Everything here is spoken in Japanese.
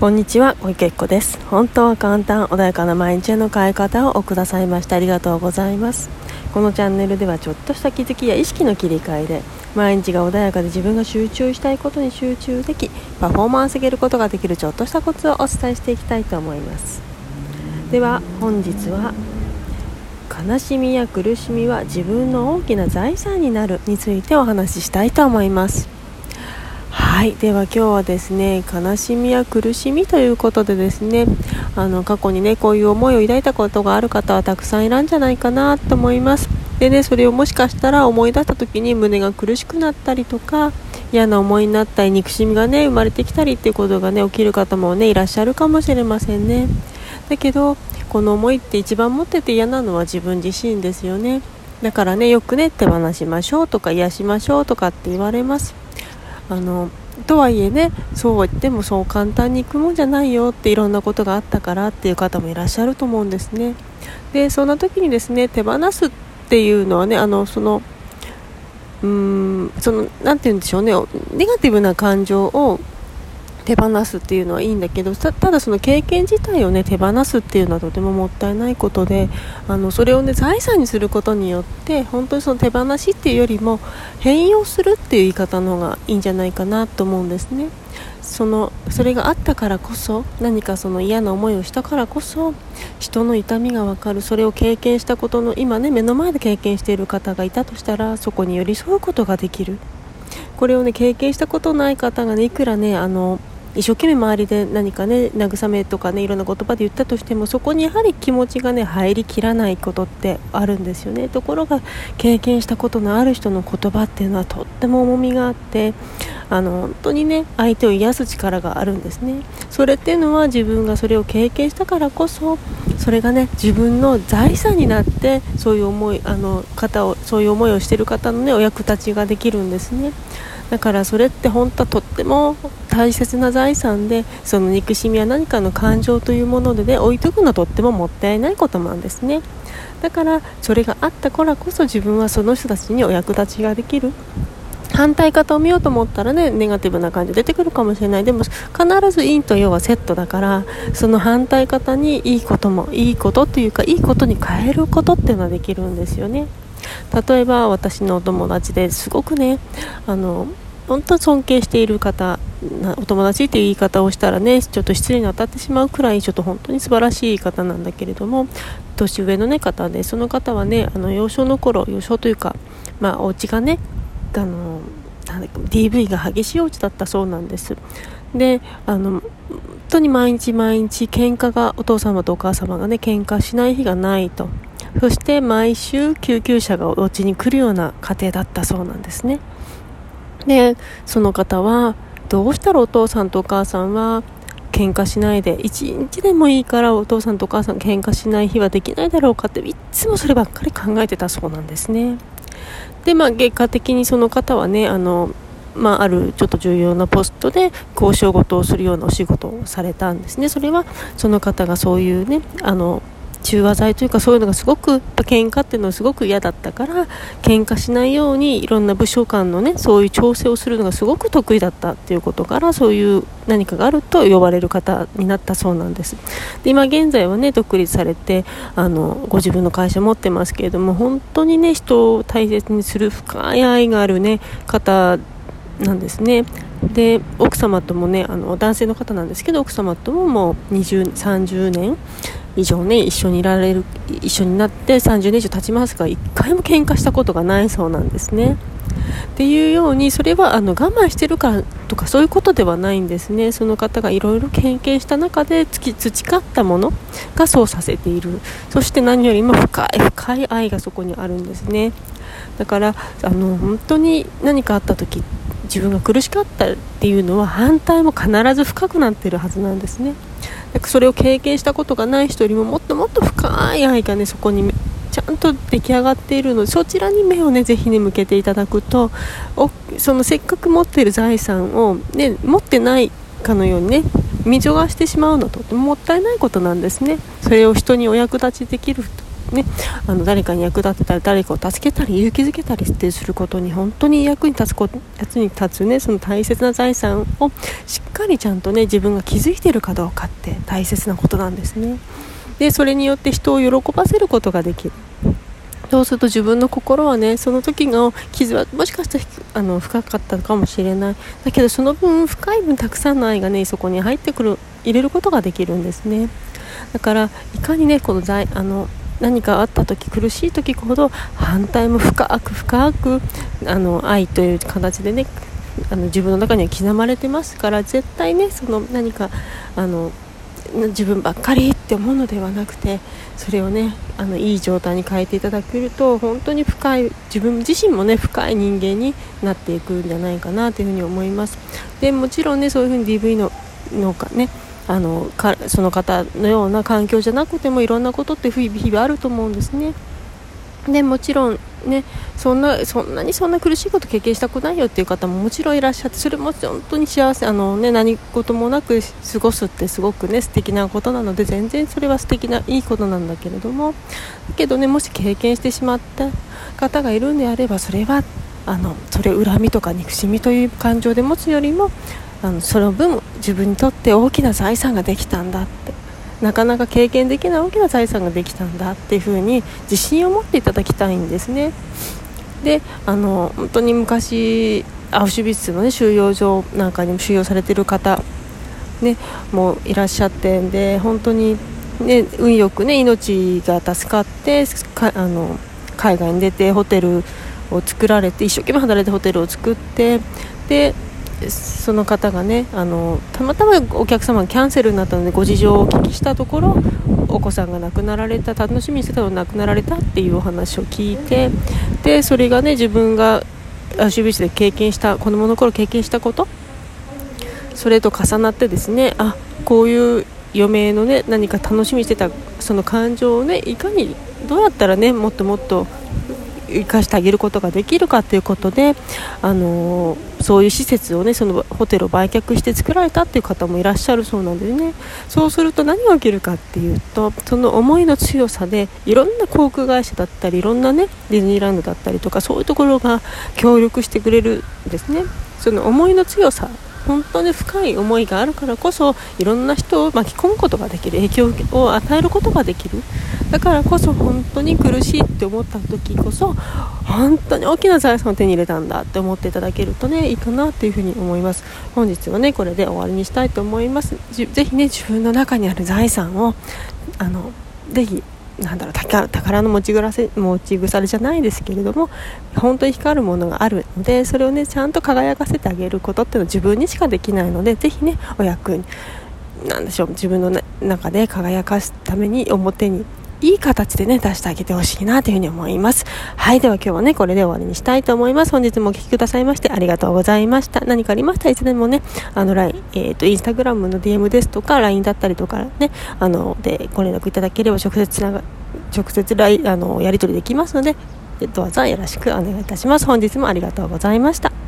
こんにちは小池子です。本当は簡単穏やかな毎日への変え方をくださいましてありがとうございます。このチャンネルではちょっとした気づきや意識の切り替えで毎日が穏やかで自分が集中したいことに集中できパフォーマンス上げることができるちょっとしたコツをお伝えしていきたいと思います。では本日は悲しみや苦しみは自分の大きな財産になるについてお話ししたいと思います。はい。では今日はですね悲しみや苦しみということでですねあの過去にねこういう思いを抱いたことがある方はたくさんいるんじゃないかなと思います。でねそれをもしかしたら思い出した時に胸が苦しくなったりとか嫌な思いになったり憎しみがね生まれてきたりっていうことがね起きる方もねいらっしゃるかもしれませんね。だけどこの思いって一番持ってて嫌なのは自分自身ですよね。だからねよくね手放しましょうとか癒しましょうとかって言われます。あのとはいえねそうは言ってもそう簡単にいくもんじゃないよっていろんなことがあったからっていう方もいらっしゃると思うんですね。でそんな時にですね手放すっていうのはねあのそのうーんその何て言うんでしょうねネガティブな感情を手放すっていうのはいいんだけどただその経験自体をね手放すっていうのはとてももったいないことであのそれをね財産にすることによって本当にその手放しっていうよりも変容するっていう言い方の方がいいんじゃないかなと思うんですね。そのそれがあったからこそ何かその嫌な思いをしたからこそ人の痛みが分かるそれを経験したことの今ね目の前で経験している方がいたとしたらそこに寄り添うことができる。これをね経験したことない方がねいくらねあの一生懸命周りで何かね慰めとかねいろんな言葉で言ったとしてもそこにやはり気持ちがね入りきらないことってあるんですよね。ところが経験したことのある人の言葉っていうのはとっても重みがあってあの本当にね相手を癒す力があるんですね。それっていうのは自分がそれを経験したからこそそれがね自分の財産になってそういう思いあの方をそういう思いをしてる方のねお役立ちができるんですね。だからそれって本当はとっても大切な財産でその憎しみや何かの感情というものでね置いとくのはとってももったいないことなんですね。だからそれがあったからこそ自分はその人たちにお役立ちができる。反対方を見ようと思ったらねネガティブな感じ出てくるかもしれない。でも必ず陰と陽はセットだからその反対方にいいこともいいことというかいいことに変えることっていうのはできるんですよね。例えば私のお友達ですごくねあの本当尊敬している方お友達っていう言い方をしたらねちょっと失礼に当たってしまうくらいちょっと本当に素晴らしい方なんだけれども年上の、ね、方でその方はねあの幼少の頃幼少というか、まあ、お家がねあの DV が激しいお家だったそうなんです。であの本当に毎日毎日喧嘩がお父様とお母様がね喧嘩しない日がないと。そして毎週救急車がお家に来るような家庭だったそうなんですね。でその方はどうしたらお父さんとお母さんは喧嘩しないで一日でもいいからお父さんとお母さん喧嘩しない日はできないだろうかっていつもそればっかり考えてたそうなんですね。でまあ結果的にその方はねあのまあ、あるちょっと重要なポストで交渉事をするようなお仕事をされたんですね。それはその方がそういうねあの中和剤というかそういうのがすごく喧嘩っていうのはすごく嫌だったから喧嘩しないようにいろんな部署間のねそういう調整をするのがすごく得意だったっていうことからそういう何かがあると呼ばれる方になったそうなんです。で今現在はね独立されてあのご自分の会社持ってますけれども本当にね人を大切にする深い愛があるね方なんですね。で奥様ともねあの男性の方なんですけど奥様とももう20、30年以上ね一緒にいられる一緒になって30年以上経ちますが1回も喧嘩したことがないそうなんですね。っていうようにそれはあの我慢してるからとかそういうことではないんですね。その方がいろいろ経験した中で培ったものがそうさせている。そして何よりも深い深い愛がそこにあるんですね。だからあの本当に何かあった時自分が苦しかったっていうのは反対も必ず深くなってるはずなんですね。それを経験したことがない人よりももっともっと深い愛がねそこにちゃんと出来上がっているのでそちらに目をねぜひね向けていただくとおそのせっかく持っている財産を、ね、持ってないかのようにね見逃してしまうのはとてももったいないことなんですね。それを人にお役立ちできるね。あの誰かに役立てたり誰かを助けたり勇気づけたりってすることに本当に役に立つこ役に立つねその大切な財産をしっかりちゃんとね自分が気づいているかどうかって大切なことなんですね。でそれによって人を喜ばせることができる。そうすると自分の心はねその時の傷はもしかしたらあの深かったかもしれない。だけどその分深い分たくさんの愛がねそこに入ってくる入れることができるんですね。だからいかにねこの財あの何かあった時苦しい時ほど反対も深く深くあの愛という形でねあの自分の中には刻まれてますから絶対ねその何かあの自分ばっかりって思うのではなくてそれをねあのいい状態に変えていただけると本当に深い自分自身もね深い人間になっていくんじゃないかなというふに思います。でもちろんねそういうふに DV ののかねあのかその方のような環境じゃなくてもいろんなことって日々日々あると思うんですね。でもちろんねそんなそんなにそんな苦しいこと経験したくないよっていう方ももちろんいらっしゃってそれも本当に幸せあの、ね、何事もなく過ごすってすごくね素敵なことなので全然それは素敵ないいことなんだけれども。だけどねもし経験してしまった方がいるんであればそれはあのそれ恨みとか憎しみという感情で持つよりもあのその分自分にとって大きな財産ができたんだって。なかなか経験できない大きな財産ができたんだっていう風に自信を持っていただきたいんですね。であの本当に昔アウシュビッツの、ね、収容所なんかにも収容されてる方、ね、もいらっしゃってんで本当に、ね、運よく、ね、命が助かってあの海外に出てホテルを作られて一生懸命働いてホテルを作ってでその方がねあのたまたまお客様がキャンセルになったのでご事情をお聞きしたところお子さんが亡くなられた楽しみにしてたの亡くなられたっていうお話を聞いてでそれがね自分がアシュビッチで経験した子供の頃経験したことそれと重なってですねあこういう余命のね何か楽しみにしてたその感情をねいかにどうやったらねもっともっと生かしてあげることができるかということで、あの、そういう施設をねそのホテルを売却して作られたっていう方もいらっしゃるそうなんですね。そうすると何が起きるかっていうとその思いの強さでいろんな航空会社だったりいろんなねディズニーランドだったりとかそういうところが協力してくれるんですね。その思いの強さ本当に深い思いがあるからこそいろんな人を巻き込むことができる影響を与えることができる。だからこそ本当に苦しいって思った時こそ本当に大きな財産を手に入れたんだって思っていただけるとねいいかなっていうふに思います。本日はねこれで終わりにしたいと思います。ぜひね自分の中にある財産をあのぜひなんだろう宝の持ちらせ持ち腐れじゃないですけれども本当に光るものがあるのでそれをねちゃんと輝かせてあげることっていうのは自分にしかできないのでぜひねお役になんでしょう自分の中で輝かすために表にいい形でね、出してあげてほしいなというふうに思います。はい、では今日はね、これで終わりにしたいと思います。本日もお聴きくださいましてありがとうございました。何かありましたらいつでもね、あの、LINE、えっ、ー、と、インスタグラムの DM ですとか、LINE だったりとかね、あの、で、ご連絡いただければ直接つなが、直接ライあの、やり取りできますので、どうぞよろしくお願いいたします。本日もありがとうございました。